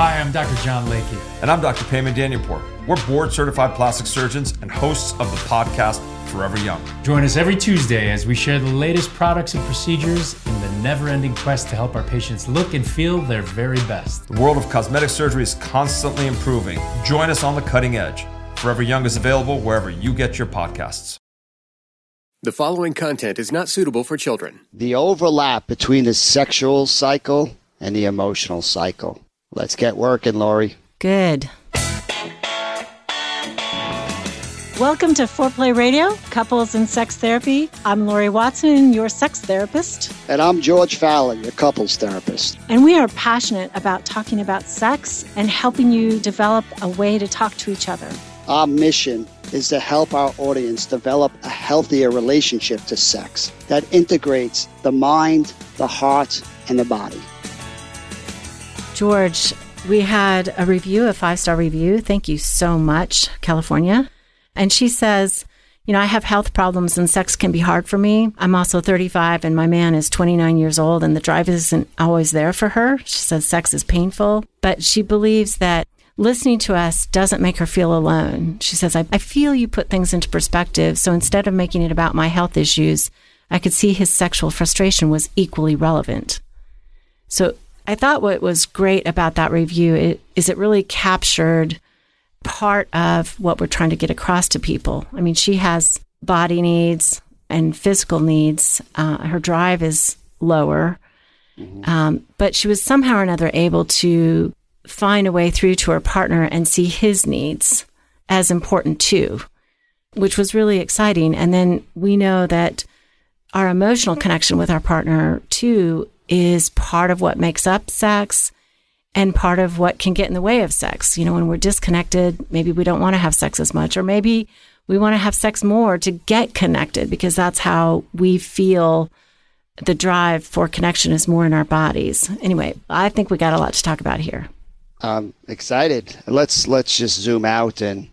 Hi, I'm Dr. John Layke. And I'm Dr. Payman Danielpour. We're board certified plastic surgeons and hosts of the podcast Forever Young. Join us every Tuesday as we share the latest products and procedures in the never ending quest to help our patients look and feel their very best. The world of cosmetic surgery is constantly improving. Join us on the cutting edge. Forever Young is available wherever you get your podcasts. The following content is not suitable for children. The overlap between the sexual cycle and the emotional cycle. Let's get working, Lori. Good. Welcome to Foreplay Radio, Couples and Sex Therapy. I'm Lori Watson, your sex therapist. And I'm George Faller, your couples therapist. And we are passionate about talking about sex and helping you develop a way to talk to each other. Our mission is to help our audience develop a healthier relationship to sex that integrates the mind, the heart, and the body. George, we had a review, a five star review. Thank you so much, California. And she says, you know, I have health problems and sex can be hard for me. I'm also 35 and my man is 29 years old and the drive isn't always there for her. She says sex is painful, but she believes that listening to us doesn't make her feel alone. She says, I, I feel you put things into perspective. So instead of making it about my health issues, I could see his sexual frustration was equally relevant. So I thought what was great about that review it, is it really captured part of what we're trying to get across to people. I mean, she has body needs and physical needs. Uh, her drive is lower, mm-hmm. um, but she was somehow or another able to find a way through to her partner and see his needs as important too, which was really exciting. And then we know that our emotional connection with our partner too is part of what makes up sex and part of what can get in the way of sex. You know, when we're disconnected, maybe we don't want to have sex as much, or maybe we want to have sex more to get connected because that's how we feel the drive for connection is more in our bodies. Anyway, I think we got a lot to talk about here. I'm excited. Let's let's just zoom out and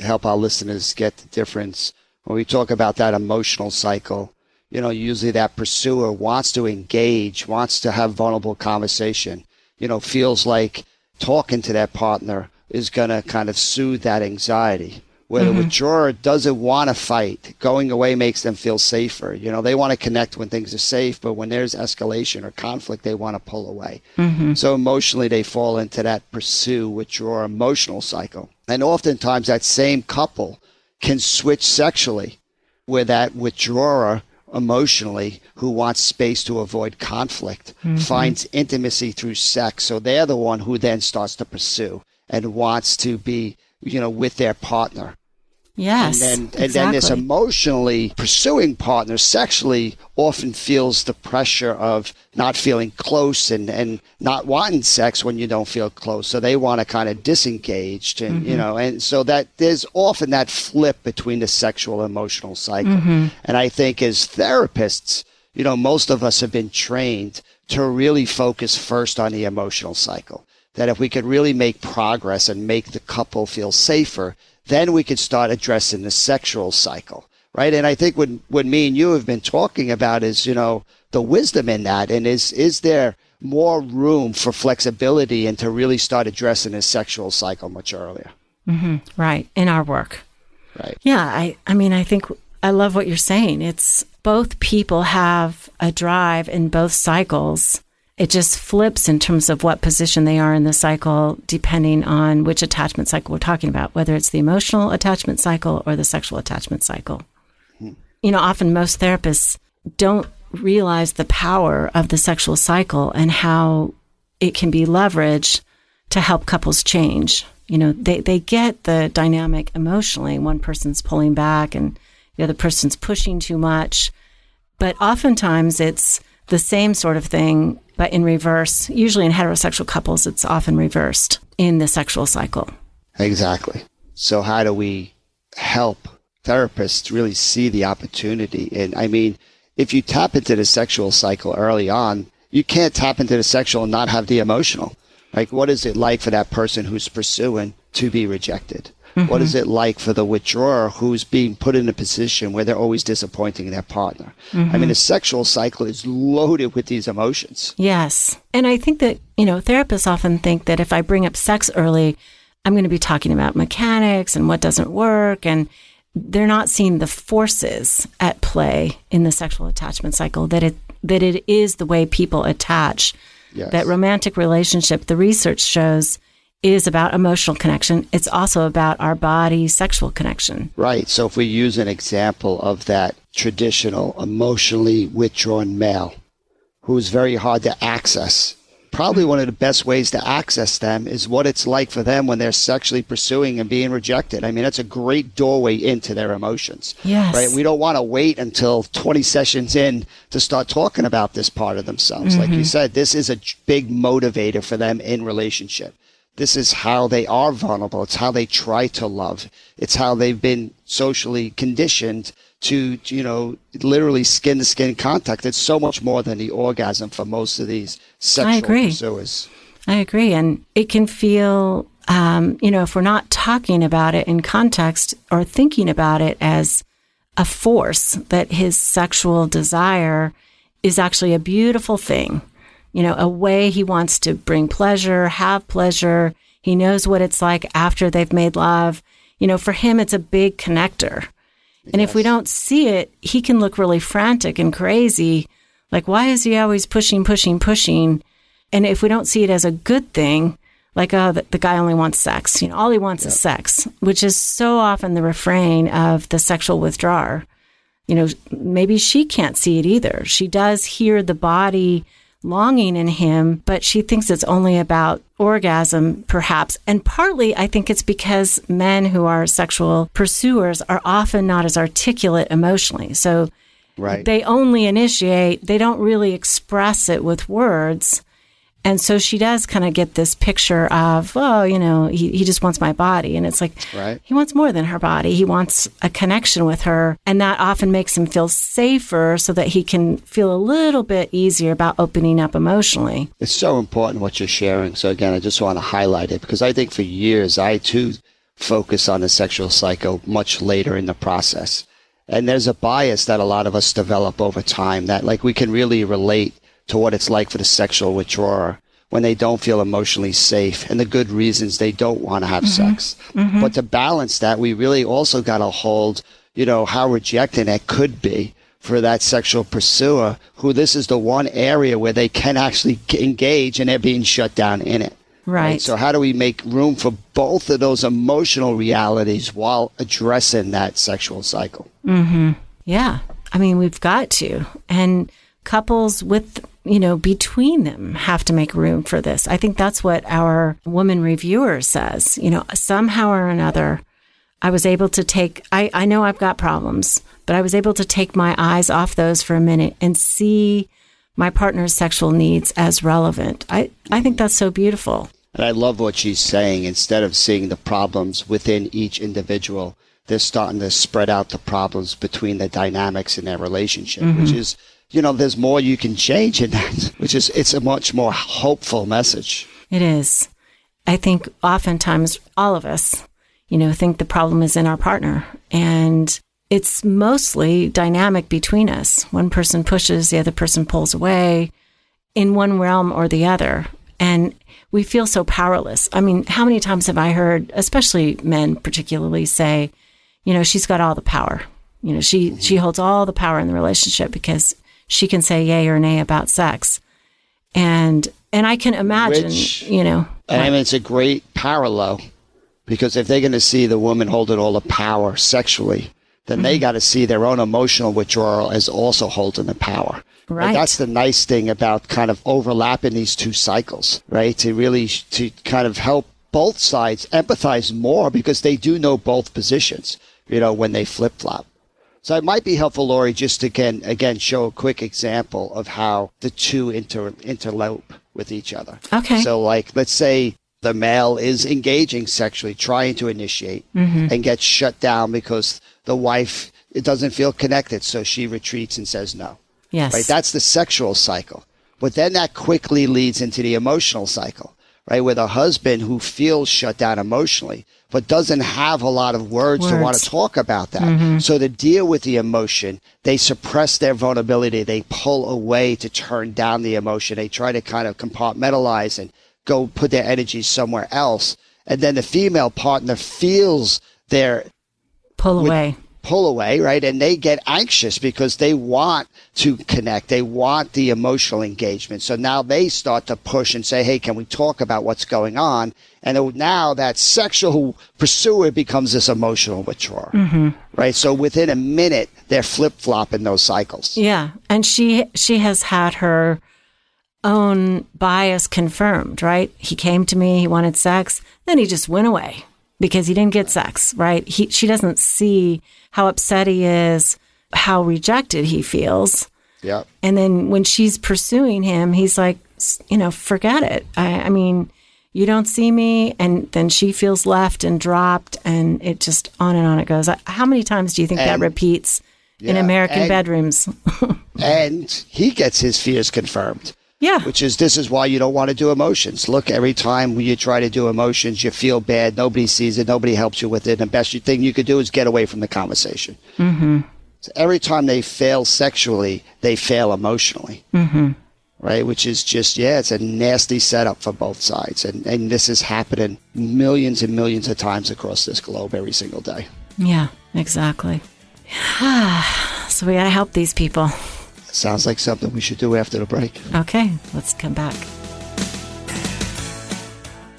help our listeners get the difference when we talk about that emotional cycle. You know, usually that pursuer wants to engage, wants to have vulnerable conversation you know, feels like talking to that partner is going to kind of soothe that anxiety. Where mm-hmm. the withdrawer doesn't want to fight, going away makes them feel safer. You know, they want to connect when things are safe, but when there's escalation or conflict, they want to pull away. Mm-hmm. So emotionally, they fall into that pursue, withdraw emotional cycle. And oftentimes, that same couple can switch sexually, where that withdrawer emotionally who wants space to avoid conflict mm-hmm. finds intimacy through sex so they're the one who then starts to pursue and wants to be you know with their partner Yes. And then, and exactly. then this emotionally pursuing partner sexually often feels the pressure of not feeling close and, and not wanting sex when you don't feel close. So they want to kind of disengage and, mm-hmm. you know, and so that there's often that flip between the sexual emotional cycle. Mm-hmm. And I think as therapists, you know, most of us have been trained to really focus first on the emotional cycle. That if we could really make progress and make the couple feel safer, then we could start addressing the sexual cycle, right? And I think what, what me and you have been talking about is, you know, the wisdom in that. And is, is there more room for flexibility and to really start addressing the sexual cycle much earlier? Mm-hmm. Right. In our work. Right. Yeah. I, I mean, I think I love what you're saying. It's both people have a drive in both cycles it just flips in terms of what position they are in the cycle, depending on which attachment cycle we're talking about, whether it's the emotional attachment cycle or the sexual attachment cycle. You know, often most therapists don't realize the power of the sexual cycle and how it can be leveraged to help couples change. You know, they, they get the dynamic emotionally. One person's pulling back and the other person's pushing too much. But oftentimes it's the same sort of thing but in reverse. Usually in heterosexual couples, it's often reversed in the sexual cycle. Exactly. So, how do we help therapists really see the opportunity? And I mean, if you tap into the sexual cycle early on, you can't tap into the sexual and not have the emotional. Like, what is it like for that person who's pursuing to be rejected? What is mm-hmm. it like for the withdrawer who's being put in a position where they're always disappointing their partner? I mean, mm-hmm. a sexual cycle is loaded with these emotions. Yes. And I think that, you know, therapists often think that if I bring up sex early, I'm going to be talking about mechanics and what doesn't work. And they're not seeing the forces at play in the sexual attachment cycle, that it, that it is the way people attach. Yes. That romantic relationship, the research shows, is about emotional connection. It's also about our body sexual connection. Right. So if we use an example of that traditional emotionally withdrawn male who's very hard to access, probably one of the best ways to access them is what it's like for them when they're sexually pursuing and being rejected. I mean, that's a great doorway into their emotions. Yes. Right. We don't want to wait until 20 sessions in to start talking about this part of themselves. Mm-hmm. Like you said, this is a big motivator for them in relationship. This is how they are vulnerable. It's how they try to love. It's how they've been socially conditioned to, you know, literally skin to skin contact. It's so much more than the orgasm for most of these sexual I agree. pursuers. I agree. And it can feel, um, you know, if we're not talking about it in context or thinking about it as a force, that his sexual desire is actually a beautiful thing, you know, a way he wants to bring pleasure, have pleasure. He knows what it's like after they've made love. You know, for him, it's a big connector. And if we don't see it, he can look really frantic and crazy. Like, why is he always pushing, pushing, pushing? And if we don't see it as a good thing, like, oh, the, the guy only wants sex, you know, all he wants is sex, which is so often the refrain of the sexual withdrawer. You know, maybe she can't see it either. She does hear the body longing in him, but she thinks it's only about orgasm, perhaps. And partly, I think it's because men who are sexual pursuers are often not as articulate emotionally. So Right. they only initiate, they don't really express it with words. And so she does kind of get this picture of, oh, you know, he, he just wants my body. And it's like, Right. he wants more than her body. He wants a connection with her. And that often makes him feel safer so that he can feel a little bit easier about opening up emotionally. It's so important what you're sharing. So again, I just want to highlight it because I think for years I too focus on the sexual cycle much later in the process. And there's a bias that a lot of us develop over time that like we can really relate to what it's like for the sexual withdrawer when they don't feel emotionally safe and the good reasons they don't want to have sex. But to balance that, we really also got to hold, you know, how rejecting it could be for that sexual pursuer who this is the one area where they can actually engage and they're being shut down in it. Right. So how do we make room for both of those emotional realities while addressing that sexual cycle? Hmm. Yeah. I mean, we've got to. And couples with, you know, between them have to make room for this. I think that's what our woman reviewer says. You know, somehow or another, I was able to take, I, I know I've got problems, but I was able to take my eyes off those for a minute and see my partner's sexual needs as relevant. I, I think that's so beautiful. And I love what she's saying. Instead of seeing the problems within each individual, they're starting to spread out the problems between the dynamics in their relationship, which mm-hmm. is, you know, there's more you can change in that, which is, it's a much more hopeful message. It is. I think oftentimes all of us, you know, think the problem is in our partner and it's mostly dynamic between us. One person pushes, the other person pulls away in one realm or the other. And we feel so powerless. I mean, how many times have I heard, especially men particularly, say, you know, she's got all the power. You know, she, she holds all the power in the relationship because she can say yay or nay about sex. And, and I can imagine, Which- you know, And I mean, it's a great parallel because if they're going to see the woman holding all the power sexually, then they got to see their own emotional withdrawal as also holding the power. Right. That's the nice thing about kind of overlapping these two cycles, right? To really to kind of help both sides empathize more because they do know both positions, you know, when they flip flop. So it might be helpful, Lori, just to again, again show a quick example of how the two inter, interlope with each other. Okay. So, like, let's say the male is engaging sexually, trying to initiate, mm-hmm. and gets shut down because the wife it doesn't feel connected, so she retreats and says no. yes. Right? That's the sexual cycle. But then that quickly leads into the emotional cycle. right? With a husband who feels shut down emotionally, but doesn't have a lot of words, to want to talk about that. Mm-hmm. So to deal with the emotion, they suppress their vulnerability. They pull away to turn down the emotion. They try to kind of compartmentalize and go put their energy somewhere else. And then the female partner feels their Pull away. Pull away, right? And they get anxious because they want to connect. They want the emotional engagement. So now they start to push and say, Hey, can we talk about what's going on? And now that sexual pursuer becomes this emotional withdrawer, mm-hmm. right? So within a minute, they're flip flopping those cycles. Yeah, and she she has had her own bias confirmed, right? He came to me, he wanted sex, then he just went away because he didn't get sex, right? He she doesn't see how upset he is, how rejected he feels. Yeah. And then when she's pursuing him, he's like, "S- you know, forget it. I, I mean, you don't see me. And then she feels left and dropped, and it just on and on it goes. How many times do you think that And- repeats in American and- bedrooms? And he gets his fears confirmed. Yeah. which is this is why you don't want to do emotions. Look, every time when you try to do emotions, you feel bad. Nobody sees it. Nobody helps you with it. And the best thing you could do is get away from the conversation. Mm-hmm. So every time they fail sexually, they fail emotionally. Mm-hmm. Right, which is just yeah, it's a nasty setup for both sides, and and this is happening millions and millions of times across this globe every single day. Yeah, exactly. so we got to help these people. Sounds like something we should do after the break. Okay, let's come back.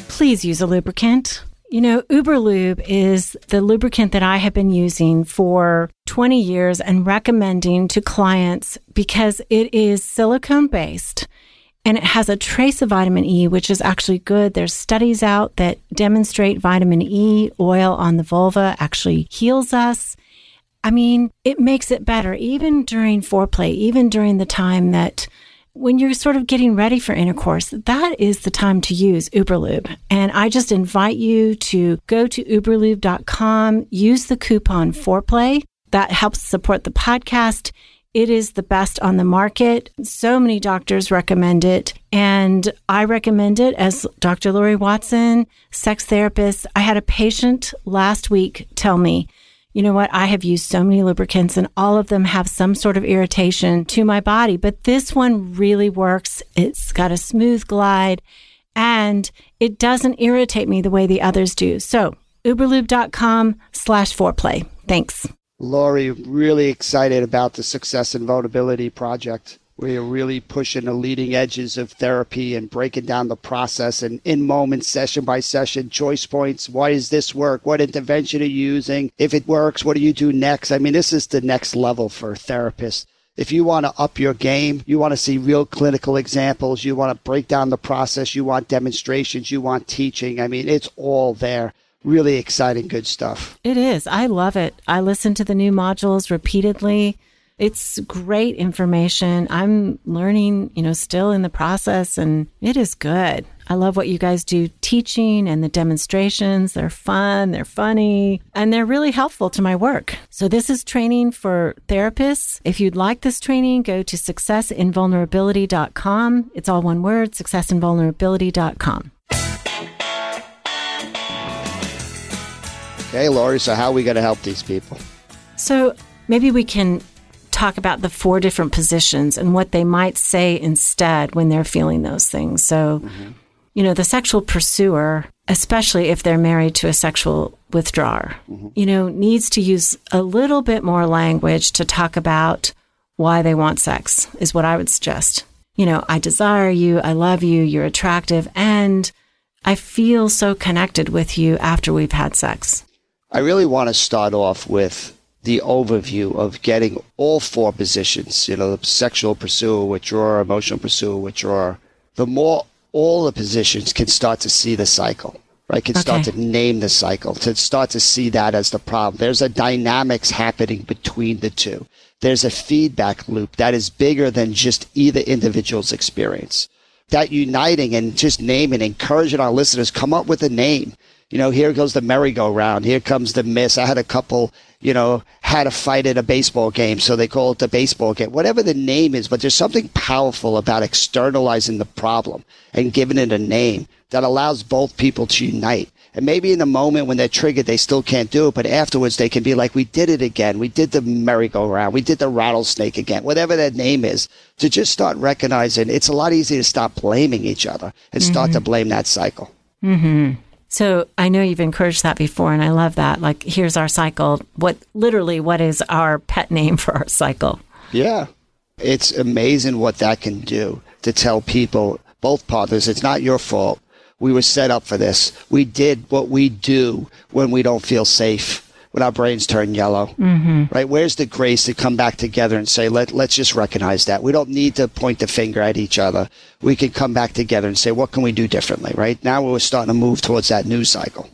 Please use a lubricant. You know, Uberlube is the lubricant that I have been using for 20 years and recommending to clients because it is silicone based and it has a trace of vitamin E, which is actually good. There's studies out that demonstrate vitamin E oil on the vulva actually heals us. I mean, it makes it better even during foreplay, even during the time that when you're sort of getting ready for intercourse, that is the time to use Uberlube. And I just invite you to go to uberlube.com, use the coupon foreplay. That helps support the podcast. It is the best on the market. So many doctors recommend it. And I recommend it as Dr. Lori Watson, sex therapist. I had a patient last week tell me, you know what? I have used so many lubricants and all of them have some sort of irritation to my body, but this one really works. It's got a smooth glide and it doesn't irritate me the way the others do. So uberlube.com slash foreplay. Thanks. Lori, really excited about the Success in Vulnerability Project. We are really pushing the leading edges of therapy and breaking down the process and in moments, session by session, choice points. Why does this work? What intervention are you using? If it works, what do you do next? I mean, this is the next level for therapists. If you want to up your game, you want to see real clinical examples, you want to break down the process, you want demonstrations, you want teaching. I mean, it's all there. Really exciting, good stuff. It is. I love it. I listen to the new modules repeatedly. It's great information. I'm learning, you know, still in the process and it is good. I love what you guys do teaching and the demonstrations. They're fun, they're funny, and they're really helpful to my work. So this is training for therapists. If you'd like this training, go to successinvulnerability.com. It's all one word, successinvulnerability.com. Okay, Lori, so how are we going to help these people? So maybe we can talk about the four different positions and what they might say instead when they're feeling those things. So, mm-hmm. you know, the sexual pursuer, especially if they're married to a sexual withdrawer, mm-hmm. you know, needs to use a little bit more language to talk about why they want sex, is what I would suggest. You know, I desire you, I love you, you're attractive, and I feel so connected with you after we've had sex. I really want to start off with the overview of getting all four positions, you know, the sexual pursuer, withdrawer, emotional pursuer, withdrawer. The more all the positions can start to see the cycle, right? Can start to name the cycle, to start to see that as the problem. There's a dynamics happening between the two. There's a feedback loop that is bigger than just either individual's experience. That uniting and just naming, encouraging our listeners, come up with a name You know, here goes the merry-go-round. Here comes the miss. I had a couple, you know, had a fight at a baseball game, so they call it the baseball game. Whatever the name is, but there's something powerful about externalizing the problem and giving it a name that allows both people to unite. And maybe in the moment when they're triggered, they still can't do it, but afterwards they can be like, we did it again. We did the merry-go-round. We did the rattlesnake again, whatever that name is, to just start recognizing it's a lot easier to stop blaming each other and start to mm-hmm. blame that cycle. Mm-hmm. So I know you've encouraged that before, and I love that. Like, here's our cycle. What literally, what is our pet name for our cycle? Yeah. It's amazing what that can do to tell people, both partners, it's not your fault. We were set up for this. We did what we do when we don't feel safe, when our brains turn yellow. Mm-hmm. Right? Where's the grace to come back together and say, Let, let's just recognize that. We don't need to point the finger at each other. We can come back together and say, what can we do differently? Right? Now we're starting to move towards that news cycle.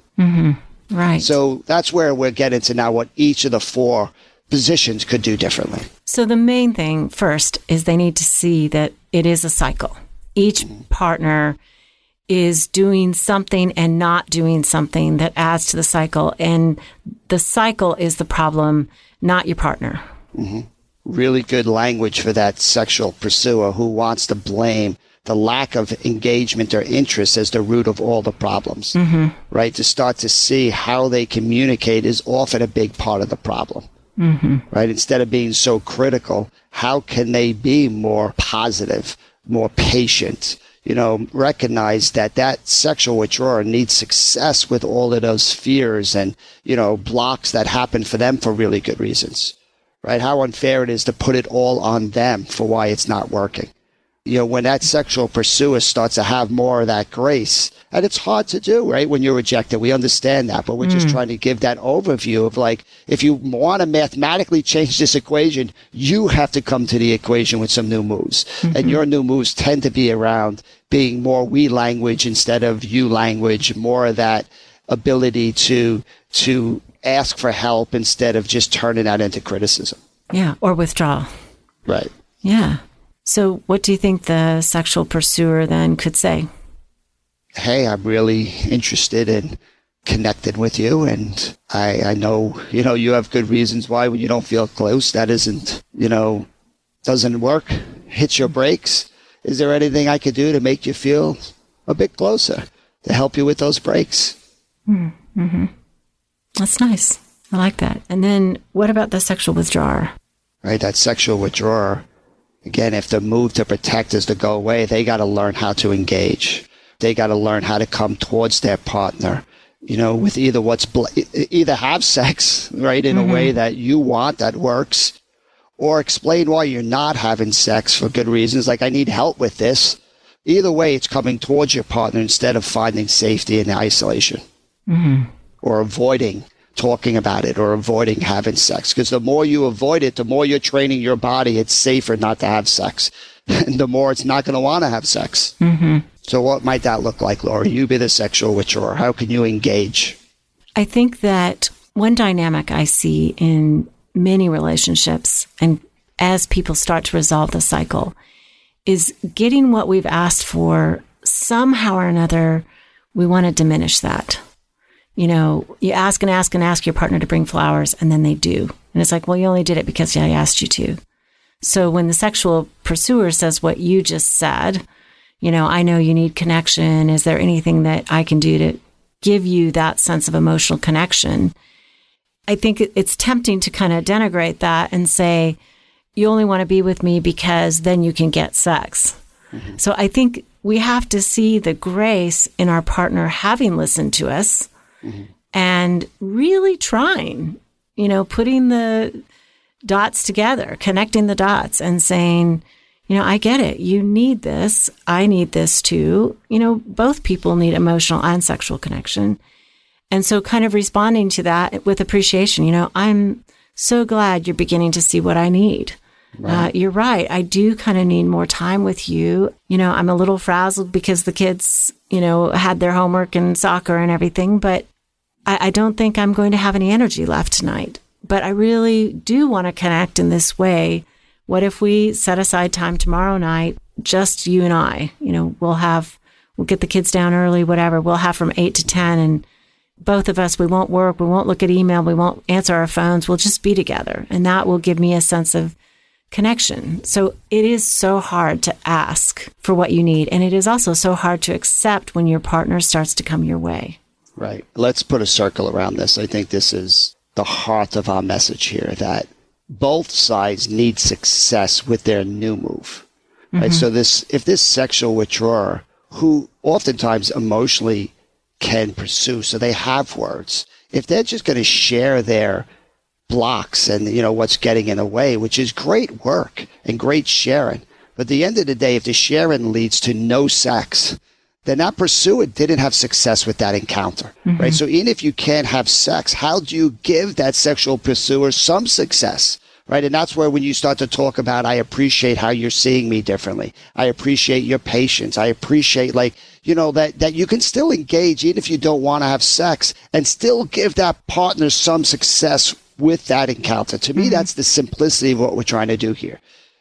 Right. So, So that's where we're getting to now what each of the four positions could do differently. so the main thing first is they need to see that it is a cycle. Each partner is doing something and not doing something that adds to the cycle, and the cycle is the problem, not your partner. Mm-hmm. really good language for that sexual pursuer who wants to blame the lack of engagement or interest as the root of all the problems. Mm-hmm. Right? To start to see how they communicate is often a big part of the problem. Mm-hmm. Right? Instead of being so critical, how can they be more positive, more patient? You know, recognize that that sexual withdrawal needs success with all of those fears and, you know, blocks that happen for them for really good reasons right? How unfair it is to put it all on them for why it's not working. You know, when that sexual pursuer starts to have more of that grace, and it's hard to do, right? When you're rejected, we understand that, but we're just mm. trying to give that overview of like, if you want to mathematically change this equation, you have to come to the equation with some new moves. And mm-hmm. your new moves tend to be around being more we language instead of you language, more of that ability to, to ask for help instead of just turning that into criticism. Yeah. Or withdrawal. Right. Yeah. So, what do you think the sexual pursuer then could say? Hey, I'm really interested in connecting with you and I, I know, you know, you have good reasons why when you don't feel close, that isn't, you know, doesn't work. Hit your brakes. Is there anything I could do to make you feel a bit closer to help you with those brakes? Hmm, mm-hmm. That's nice. I like that. And then, what about the sexual withdrawer? right? That sexual withdrawer. Again, if the move to protect is to go away, they got to learn how to engage. They got to learn how to come towards their partner, you know, with either what's, bl- either have sex, right, in a mm-hmm. way that you want that works, or explain why you're not having sex for good reasons. Like, I need help with this. Either way, it's coming towards your partner instead of finding safety in isolation or avoiding talking about it or avoiding having sex. Because the more you avoid it, the more you're training your body it's safer not to have sex. And the more it's not going to want to have sex. Mm-hmm. So, what might that look like, Laura? You be the sexual withdrawer. How can you engage? I think that one dynamic I see in many relationships and as people start to resolve the cycle is getting what we've asked for somehow or another we want to diminish that. You know you ask and ask and ask your partner to bring flowers and then they do. And it's like well you only did it because i asked you to. So when the sexual pursuer says what you just said you know i know you need connection. Is there anything that i can do to give you that sense of emotional connection I think it's tempting to kind of denigrate that and say, you only want to be with me because then you can get sex. Mm-hmm. So I think we have to see the grace in our partner having listened to us mm-hmm. and really trying, you know, putting the dots together, connecting the dots and saying, you know, I get it. You need this. I need this too. You know, both people need emotional and sexual connection. And so, kind of responding to that with appreciation, you know, I'm so glad you're beginning to see what I need. Uh, you're right. I do kind of need more time with you. You know, I'm a little frazzled because the kids, you know, had their homework and soccer and everything, but I, I don't think I'm going to have any energy left tonight. But I really do want to connect in this way. What if we set aside time tomorrow night, just you and I? You know, we'll have, we'll get the kids down early, whatever. We'll have from eight to 10 and both of us, we won't work, we won't look at email, we won't answer our phones, we'll just be together. And that will give me a sense of connection. So it is so hard to ask for what you need. And it is also so hard to accept when your partner starts to come your way. Right. Let's put a circle around this. I think this is the heart of our message here that both sides need success with their new move. Mm-hmm. Right. So this, if this sexual withdrawer who oftentimes emotionally can pursue, so they have words, if they're just going to share their blocks and you know what's getting in the way, which is great work and great sharing. But at the end of the day, if the sharing leads to no sex, then that pursuer didn't have success with that encounter, mm-hmm. right? So even if you can't have sex, how do you give that sexual pursuer some success? Right? And that's where when you start to talk about, I appreciate how you're seeing me differently. I appreciate your patience. I appreciate like, you know, that, that you can still engage even if you don't want to have sex and still give that partner some success with that encounter. To me, mm-hmm. that's the simplicity of what we're trying to do here.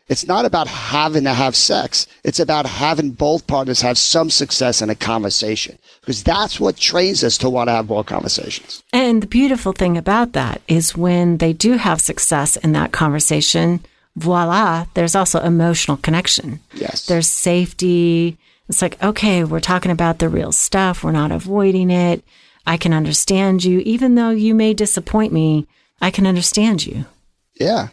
It's not about having to have sex. It's about having both partners have some success in a conversation because that's what trains us to want to have more conversations. And the beautiful thing about that is when they do have success in that conversation, voila, there's also emotional connection. Yes. There's safety. It's like, okay, we're talking about the real stuff. We're not avoiding it. I can understand you. Even though you may disappoint me, I can understand you. Yeah.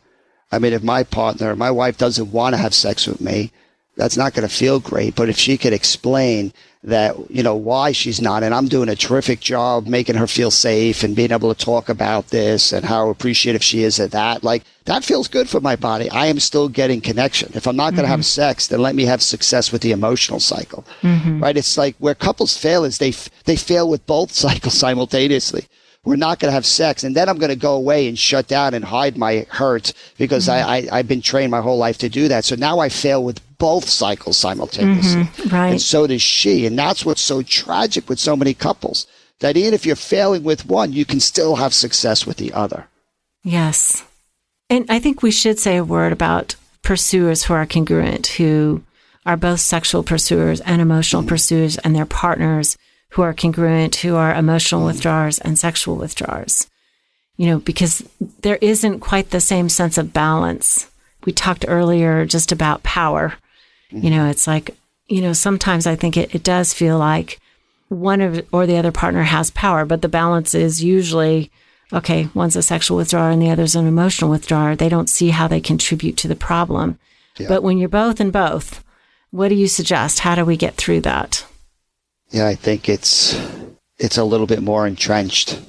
I mean, if my partner, my wife doesn't want to have sex with me, that's not going to feel great. But if she could explain that, you know, why she's not, and I'm doing a terrific job making her feel safe and being able to talk about this and how appreciative she is at that, like that feels good for my body. I am still getting connection. If I'm not going to mm-hmm. have sex, then let me have success with the emotional cycle, mm-hmm. right? It's like where couples fail is they, they fail with both cycles simultaneously we're not going to have sex. And then I'm going to go away and shut down and hide my hurt because mm-hmm. I, I, have been trained my whole life to do that. So now I fail with both cycles simultaneously. Mm-hmm. Right. And so does she. And that's what's so tragic with so many couples that even if you're failing with one, you can still have success with the other. Yes. And I think we should say a word about pursuers who are congruent, who are both sexual pursuers and emotional mm-hmm. pursuers and their partners who are congruent, who are emotional withdrawers and sexual withdrawers. You know, because there isn't quite the same sense of balance. We talked earlier just about power. You know, it's like, you know, sometimes I think it, it does feel like one of or the other partner has power, but the balance is usually okay, one's a sexual withdrawer and the other's an emotional withdrawer. They don't see how they contribute to the problem. Yeah. But when you're both and both, what do you suggest? How do we get through that? yeah, I think it's it's a little bit more entrenched,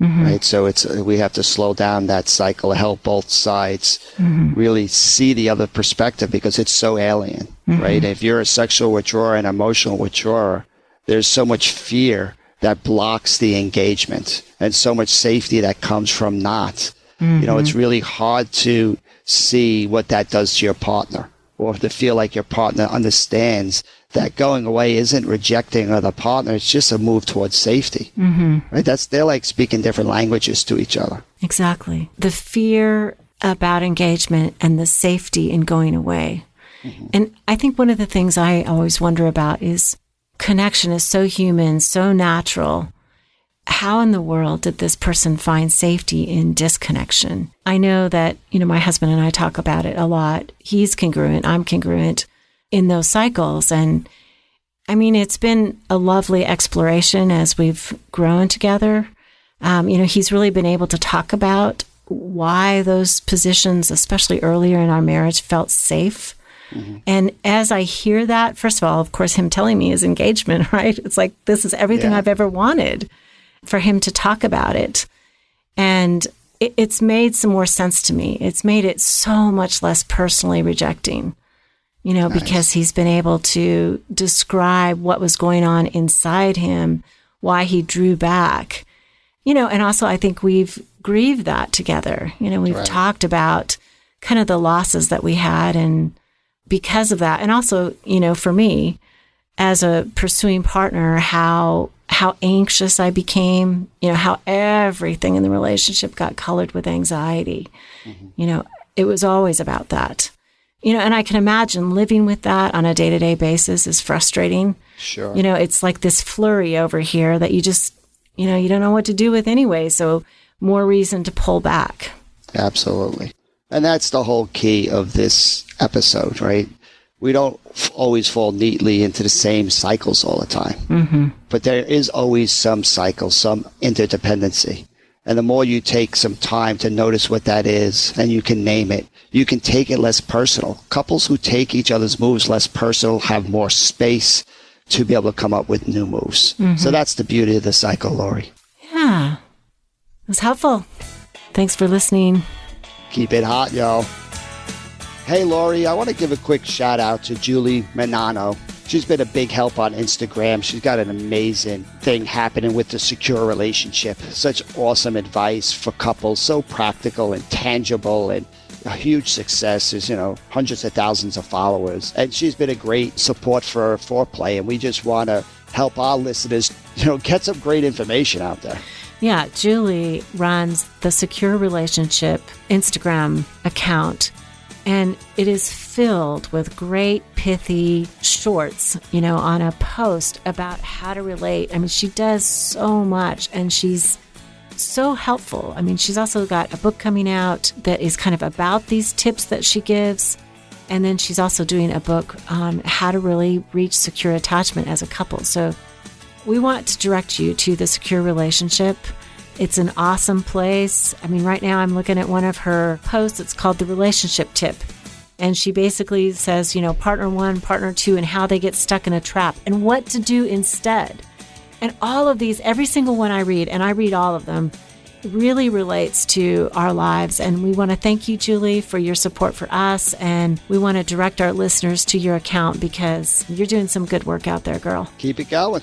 mm-hmm. right? So it's we have to slow down that cycle, help both sides mm-hmm. really see the other perspective because it's so alien, mm-hmm. right? If you're a sexual withdrawer and emotional withdrawer, there's so much fear that blocks the engagement and so much safety that comes from not. You know, it's mm-hmm. really hard to see what that does to your partner or to feel like your partner understands that going away isn't rejecting other partner. It's just a move towards safety. Mm-hmm. Right? That's they're like speaking different languages to each other. Exactly. The fear about engagement and the safety in going away. Mm-hmm. And I think one of the things I always wonder about is connection is so human, so natural. How in the world did this person find safety in disconnection? I know that, you know, my husband and I talk about it a lot. He's congruent, I'm congruent in those cycles. And I mean, it's been a lovely exploration as we've grown together. Um, you know, he's really been able to talk about why those positions, especially earlier in our marriage, felt safe. Mm-hmm. And as I hear that, first of all, of course, him telling me his engagement, right? It's like, this is everything yeah. I've ever wanted for him to talk about it. And it, it's made some more sense to me. It's made it so much less personally rejecting you know, nice. because he's been able to describe what was going on inside him, why he drew back. You know, and also I think we've grieved that together. You know, we've right. talked about kind of the losses that we had and because of that and also, you know, for me as a pursuing partner how how anxious I became, you know, how everything in the relationship got colored with anxiety. Mm-hmm. You know, it was always about that. You know, and I can imagine living with that on a day to day basis is frustrating. Sure. You know, it's like this flurry over here that you just, you know, you don't know what to do with anyway. So more reason to pull back. Absolutely. And that's the whole key of this episode, right? We don't f- always fall neatly into the same cycles all the time. Mm-hmm. But there is always some cycle, some interdependency. And the more you take some time to notice what that is and you can name it, you can take it less personal. Couples who take each other's moves less personal have more space to be able to come up with new moves. So mm-hmm. that's the beauty of the cycle, Lori. Yeah. It was helpful. Thanks for listening. Keep it hot, yo. Hey, Lori, I want to give a quick shout out to Julie Menanno. She's been a big help on Instagram. She's got an amazing thing happening with the secure relationship. Such awesome advice for couples, so practical and tangible and a huge success. There's, you know, hundreds of thousands of followers. And she's been a great support for foreplay. And we just want to help our listeners, you know, get some great information out there. Yeah, Julie runs the Secure Relationship Instagram account, and it is filled with great, pithy shorts, you know, on a post about how to relate. I mean, she does so much, and she's so helpful. I mean, she's also got a book coming out that is kind of about these tips that she gives. And then she's also doing a book on how to really reach secure attachment as a couple. So we want to direct you to the secure relationship. It's an awesome place. I mean, right now I'm looking at one of her posts. It's called the relationship tip. And she basically says, you know, partner one, partner two, and how they get stuck in a trap and what to do instead. And all of these, every single one I read, and I read all of them, really relates to our lives. And we want to thank you, Julie, for your support for us. And we want to direct our listeners to your account because you're doing some good work out there, girl. Keep it going.